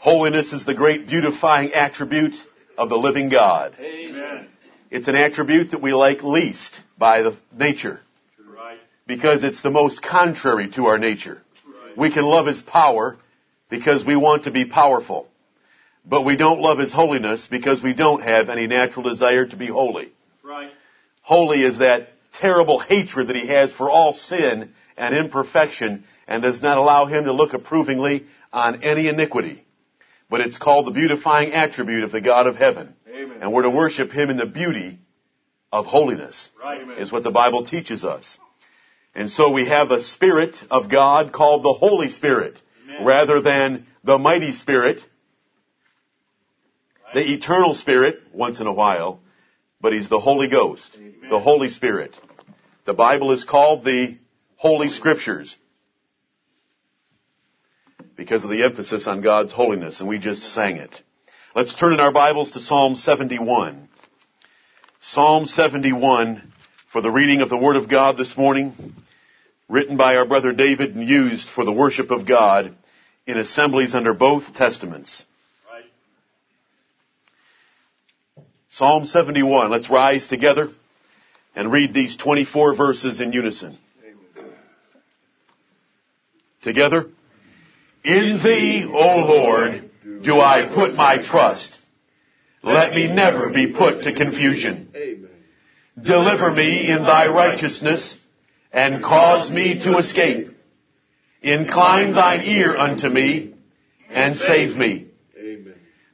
Holiness is the great beautifying attribute of the living God. Amen. It's an attribute that we like least by the nature Right. because it's the most contrary to our nature. We can love His power because we want to be powerful. But we don't love His holiness because we don't have any natural desire to be holy. Right. Holy is that terrible hatred that He has for all sin and imperfection and does not allow Him to look approvingly on any iniquity. But it's called the beautifying attribute of the God of heaven. Amen. And we're to worship Him in the beauty of holiness Right. is what the Bible teaches us. And so we have a Spirit of God called the Holy Spirit Amen. rather than the Mighty Spirit, the Eternal Spirit once in a while, but He's the Holy Ghost, the Holy Spirit. The Bible is called the Holy Scriptures because of the emphasis on God's holiness, and we just sang it. Let's turn in our Bibles to Psalm 71. Psalm 71 for the reading of the Word of God this morning, written by our brother David and used for the worship of God in assemblies under both testaments. Psalm 71. Let's rise together and read these 24 verses in unison. Together. In thee, O Lord, do I put my trust. Let me never be put to confusion. Deliver me in thy righteousness and cause me to escape. Incline thine ear unto me and save me.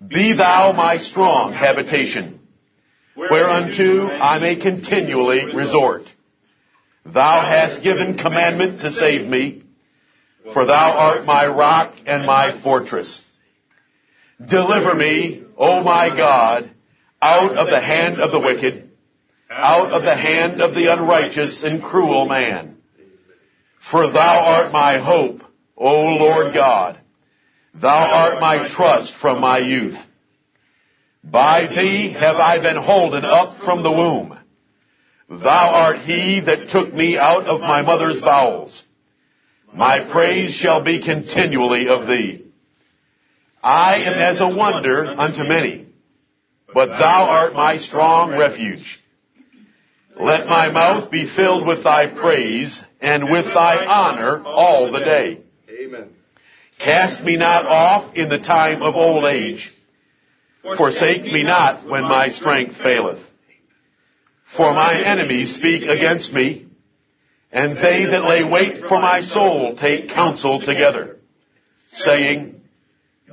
Be thou my strong habitation, whereunto I may continually resort. Thou hast given commandment to save me, for thou art my rock and my fortress. Deliver me, O my God, out of the hand of the wicked, out of the hand of the unrighteous and cruel man. For thou art my hope, O Lord God. Thou art my trust from my youth. By thee have I been holden up from the womb. Thou art he that took me out of my mother's bowels. My praise shall be continually of thee. I am as a wonder unto many, but thou art my strong refuge. Let my mouth be filled with thy praise and with thy honor all the day. Amen. Cast me not off in the time of old age. Forsake me not when my strength faileth. For mine enemies speak against me, and they that lay wait for my soul take counsel together, saying,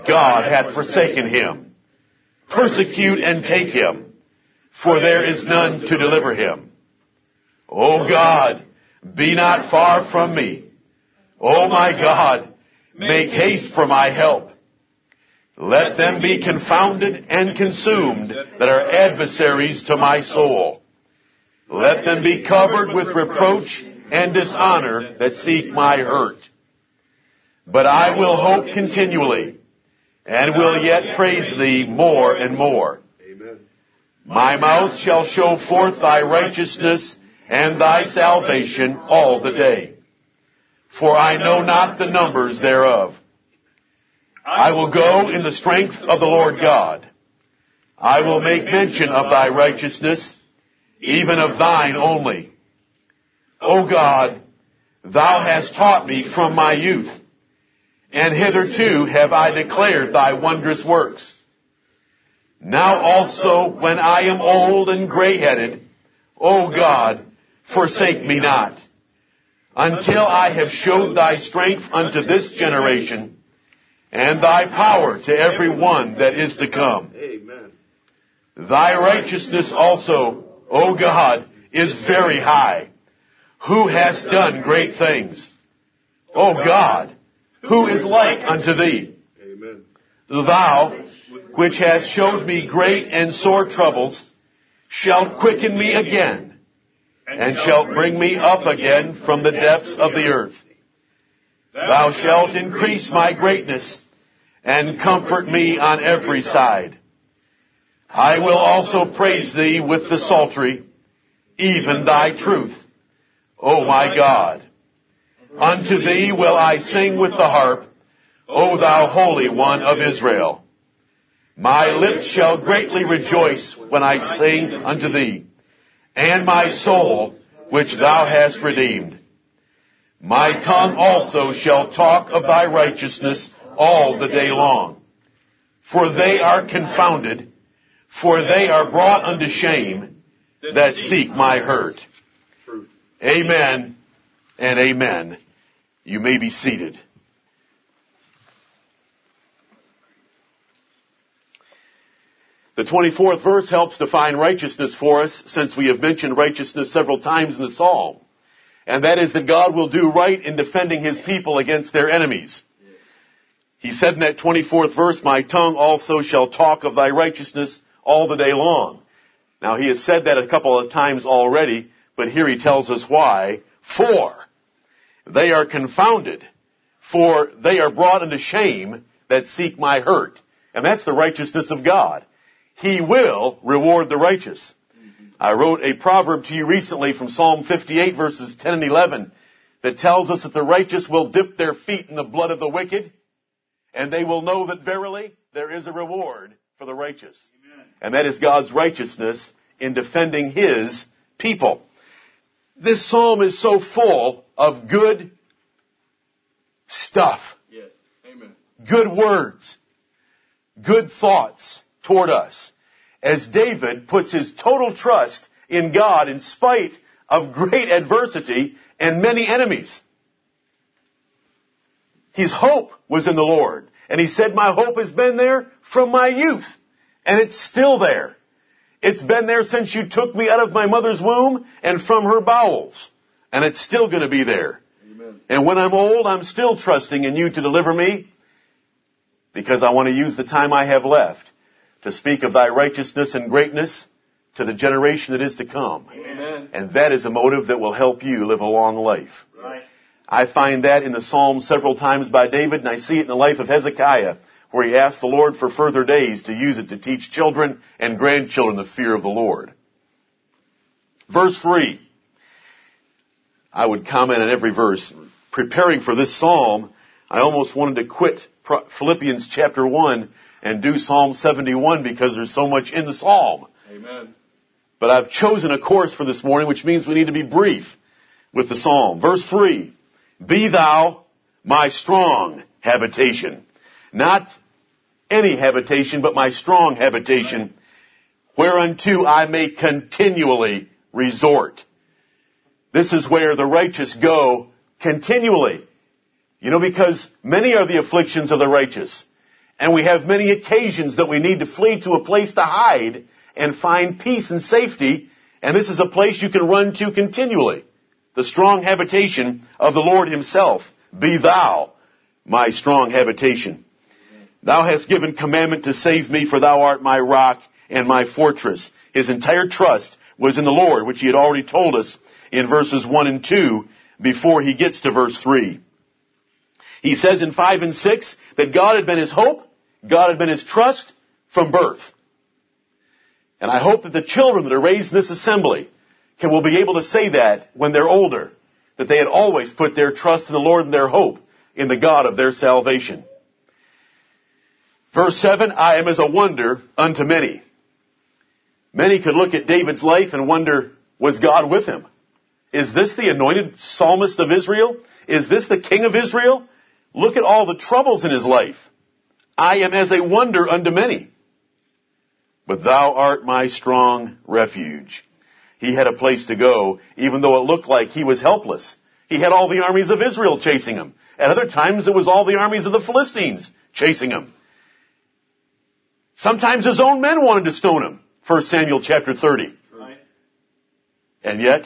God hath forsaken him. Persecute and take him, for there is none to deliver him. O God, be not far from me. O my God, make haste for my help. Let them be confounded and consumed that are adversaries to my soul. Let them be covered with reproach and dishonor that seek my hurt. But I will hope continually and will yet praise thee more and more. Amen. My mouth shall show forth thy righteousness and thy salvation all the day. For I know not the numbers thereof. I will go in the strength of the Lord God. I will make mention of thy righteousness, even of thine only. O God, thou hast taught me from my youth, and hitherto have I declared thy wondrous works. Now also, when I am old and gray-headed, O God, forsake me not, until I have showed thy strength unto this generation, and thy power to every one that is to come. Amen. Thy righteousness also, O God, is very high. Who has done great things? O God, who is like unto thee? Amen. Thou, which hast showed me great and sore troubles, shalt quicken me again, and shalt bring me up again from the depths of the earth. Thou shalt increase my greatness, and comfort me on every side. I will also praise thee with the psaltery, even thy truth, O my God. Unto thee will I sing with the harp, O thou Holy One of Israel. My lips shall greatly rejoice when I sing unto thee, and my soul, which thou hast redeemed. My tongue also shall talk of thy righteousness all the day long. For they are confounded, for they are brought unto shame that seek my hurt. Amen and amen. You may be seated. The 24th verse helps define righteousness for us since we have mentioned righteousness several times in the psalm. And that is that God will do right in defending His people against their enemies. He said in that 24th verse, My tongue also shall talk of thy righteousness all the day long. Now he has said that a couple of times already, but here he tells us why. For they are confounded, for they are brought into shame that seek my hurt. And that's the righteousness of God. He will reward the righteous. I wrote a proverb to you recently from Psalm 58 verses 10 and 11 that tells us that the righteous will dip their feet in the blood of the wicked and they will know that verily there is a reward for the righteous. Amen. And that is God's righteousness in defending His people. This psalm is so full of good stuff. Yes. Amen. Good words. Good thoughts toward us. As David puts his total trust in God in spite of great adversity and many enemies. His hope was in the Lord. And he said, my hope has been there from my youth. And it's still there. It's been there since you took me out of my mother's womb and from her bowels. And it's still going to be there. Amen. And when I'm old, I'm still trusting in you to deliver me because I want to use the time I have left to speak of thy righteousness and greatness to the generation that is to come. Amen. And that is a motive that will help you live a long life. Right. I find that in the Psalms several times by David, and I see it in the life of Hezekiah, where he asked the Lord for further days to use it to teach children and grandchildren the fear of the Lord. Verse 3. I would comment on every verse. Preparing for this psalm, I almost wanted to quit Philippians chapter 1 and do Psalm 71 because there's so much in the psalm. Amen. But I've chosen a course for this morning, which means we need to be brief with the psalm. Verse 3. Be thou my strong habitation. Not any habitation, but my strong habitation, whereunto I may continually resort. This is where the righteous go continually. You know, because many are the afflictions of the righteous. And we have many occasions that we need to flee to a place to hide and find peace and safety. And this is a place you can run to continually. The strong habitation of the Lord himself. Be thou my strong habitation. Thou hast given commandment to save me, for thou art my rock and my fortress. His entire trust was in the Lord, which he had already told us in verses 1 and 2 before he gets to verse 3. He says in 5 and 6 that God had been his hope, God had been his trust from birth. And I hope that the children that are raised in this assembly can will be able to say that when they're older, that they had always put their trust in the Lord and their hope in the God of their salvation. Verse 7, I am as a wonder unto many. Many could look at David's life and wonder, was God with him? Is this the anointed psalmist of Israel? Is this the king of Israel? Look at all the troubles in his life. I am as a wonder unto many. But thou art my strong refuge. He had a place to go, even though it looked like he was helpless. He had all the armies of Israel chasing him. At other times it was all the armies of the Philistines chasing him. Sometimes his own men wanted to stone him. 1 Samuel chapter 30. Right. And yet,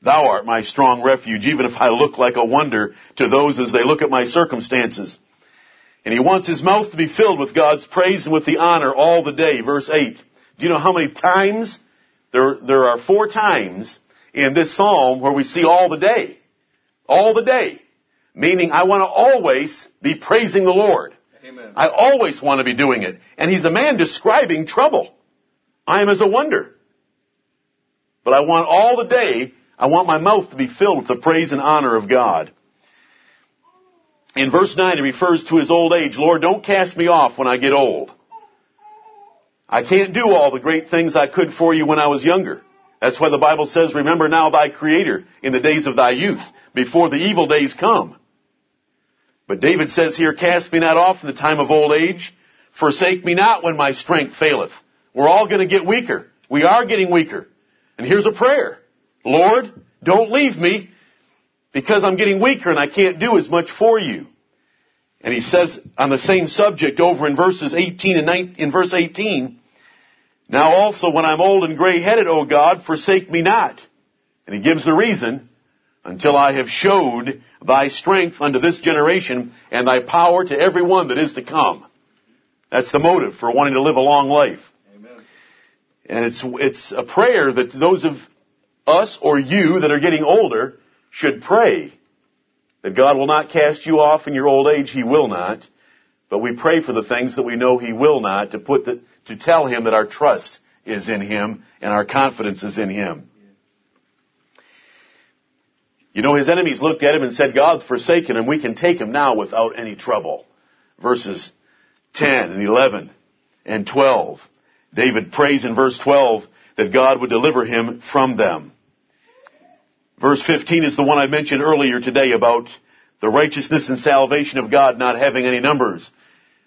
thou art my strong refuge, even if I look like a wonder to those as they look at my circumstances. And he wants his mouth to be filled with God's praise and with the honor all the day. Verse 8. Do you know how many times? There, there are four times in this psalm where we see all the day. All the day. Meaning I want to always be praising the Lord. Amen. I always want to be doing it. And he's a man describing trouble. I am as a wonder. But I want all the day, I want my mouth to be filled with the praise and honor of God. In verse 9, he refers to his old age. Lord, don't cast me off when I get old. I can't do all the great things I could for you when I was younger. That's why the Bible says, remember now thy creator in the days of thy youth, before the evil days come. But David says here, cast me not off in the time of old age, forsake me not when my strength faileth. We're all gonna get weaker. We are getting weaker. And here's a prayer. Lord, don't leave me because I'm getting weaker and I can't do as much for you. And he says on the same subject over in verses 18 and 19, in verse 18, now also when I'm old and gray-headed, O God, forsake me not. And he gives the reason, until I have showed thy strength unto this generation and thy power to every one that is to come. That's the motive for wanting to live a long life. Amen. And it's, it's a prayer that those of us or you that are getting older should pray that God will not cast you off in your old age. He will not. But we pray for the things that we know He will not to put the, to tell Him that our trust is in Him and our confidence is in Him. You know, His enemies looked at Him and said, God's forsaken Him. We can take Him now without any trouble. Verses 10 and 11 and 12. David prays in verse 12 that God would deliver him from them. Verse 15 is the one I mentioned earlier today about the righteousness and salvation of God not having any numbers.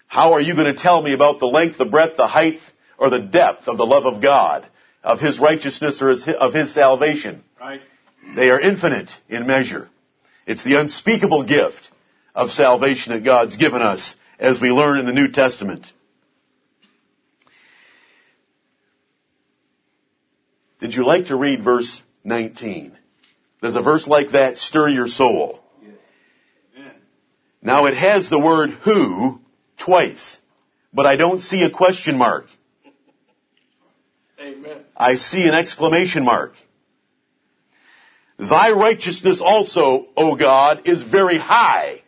How are you going to tell me about the length, the breadth, the height, or the depth of the love of God, of His righteousness or of His salvation? Right. They are infinite in measure. It's the unspeakable gift of salvation that God's given us as we learn in the New Testament. Did you like to read verse 19? Does a verse like that stir your soul? Yes. Now it has the word who twice, but I don't see a question mark. Amen. I see an exclamation mark. Thy righteousness also, O God, is very high.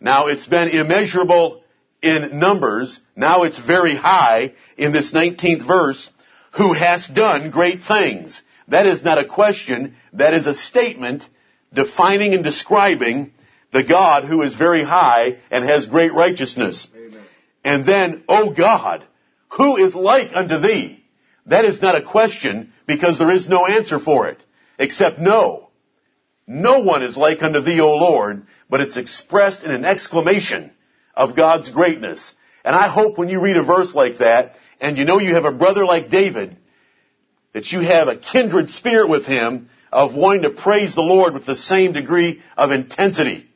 Now it's been immeasurable in numbers. Now it's very high in this 19th verse. Who has done great things. That is not a question. That is a statement defining and describing the God who is very high and has great righteousness. Amen. And then, O God, who is like unto thee? That is not a question because there is no answer for it except no. No one is like unto thee, O Lord, but it's expressed in an exclamation of God's greatness. And I hope when you read a verse like that, and you know you have a brother like David, that you have a kindred spirit with him of wanting to praise the Lord with the same degree of intensity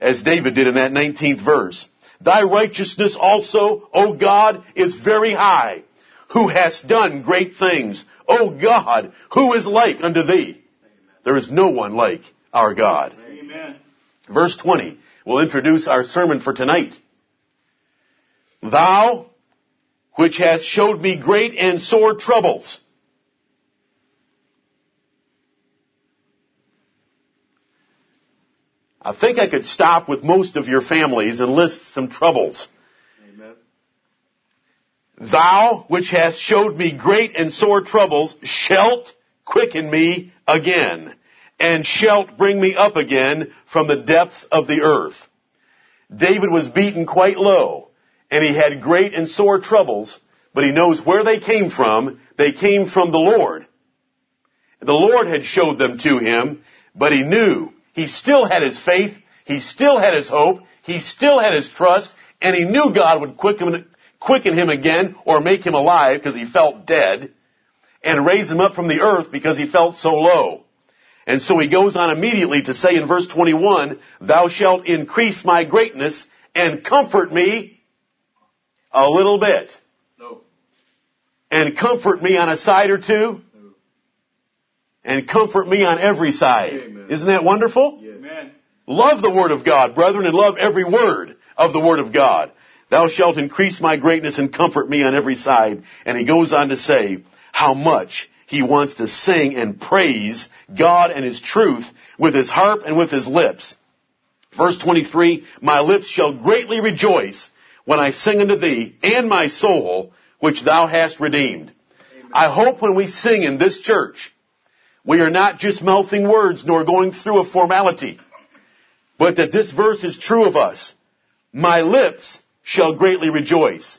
as David did in that 19th verse. Thy righteousness also, O God, is very high, who hast done great things. O God, who is like unto thee? There is no one like our God. Amen. Verse 20 will introduce our sermon for tonight. Thou which hast showed me great and sore troubles. I think I could stop with most of your families and list some troubles. Thou, which hast showed me great and sore troubles, shalt quicken me again, and shalt bring me up again from the depths of the earth. David was beaten quite low and he had great and sore troubles, but he knows where they came from. They came from the Lord. The Lord had showed them to him, but he knew he still had his faith, he still had his hope, he still had his trust, and he knew God would quicken, quicken him again or make him alive because he felt dead, and raise him up from the earth because he felt so low. And so he goes on immediately to say in verse 21, Thou shalt increase my greatness and comfort me a little bit. No. And comfort me on a side or two. No. And comfort me on every side. Amen. Isn't that wonderful? Yeah. Love the Word of God, brethren, and love every word of the Word of God. Thou shalt increase my greatness and comfort me on every side. And he goes on to say how much he wants to sing and praise God and His truth with his harp and with his lips. Verse 23, my lips shall greatly rejoice when I sing unto thee and my soul, which thou hast redeemed. Amen. I hope when we sing in this church, we are not just mouthing words nor going through a formality. but that this verse is true of us. My lips shall greatly rejoice.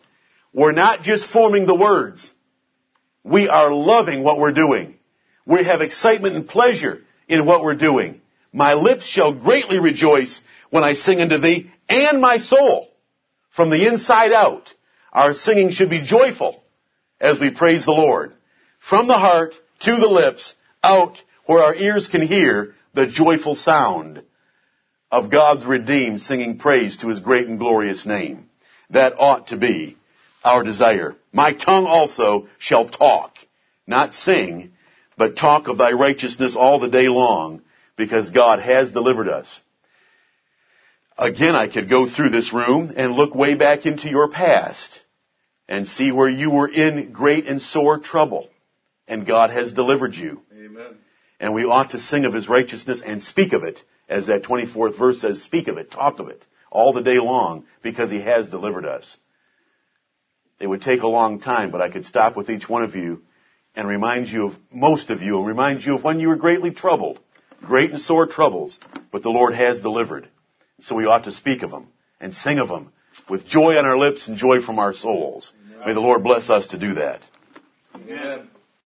We're not just forming the words. We are loving what we're doing. We have excitement and pleasure in what we're doing. My lips shall greatly rejoice when I sing unto thee and my soul. From the inside out, our singing should be joyful as we praise the Lord. From the heart to the lips, out where our ears can hear the joyful sound of God's redeemed singing praise to His great and glorious name. That ought to be our desire. My tongue also shall talk, not sing, but talk of thy righteousness all the day long, because God has delivered us. Again, I could go through this room and look way back into your past and see where you were in great and sore trouble, and God has delivered you. Amen. And we ought to sing of His righteousness and speak of it, as that 24th verse says, speak of it, talk of it, all the day long, because He has delivered us. It would take a long time, but I could stop with each one of you and remind you of most of you and remind you of when you were greatly troubled, great and sore troubles, but the Lord has delivered. So we ought to speak of them and sing of them with joy on our lips and joy from our souls. May the Lord bless us to do that. Amen.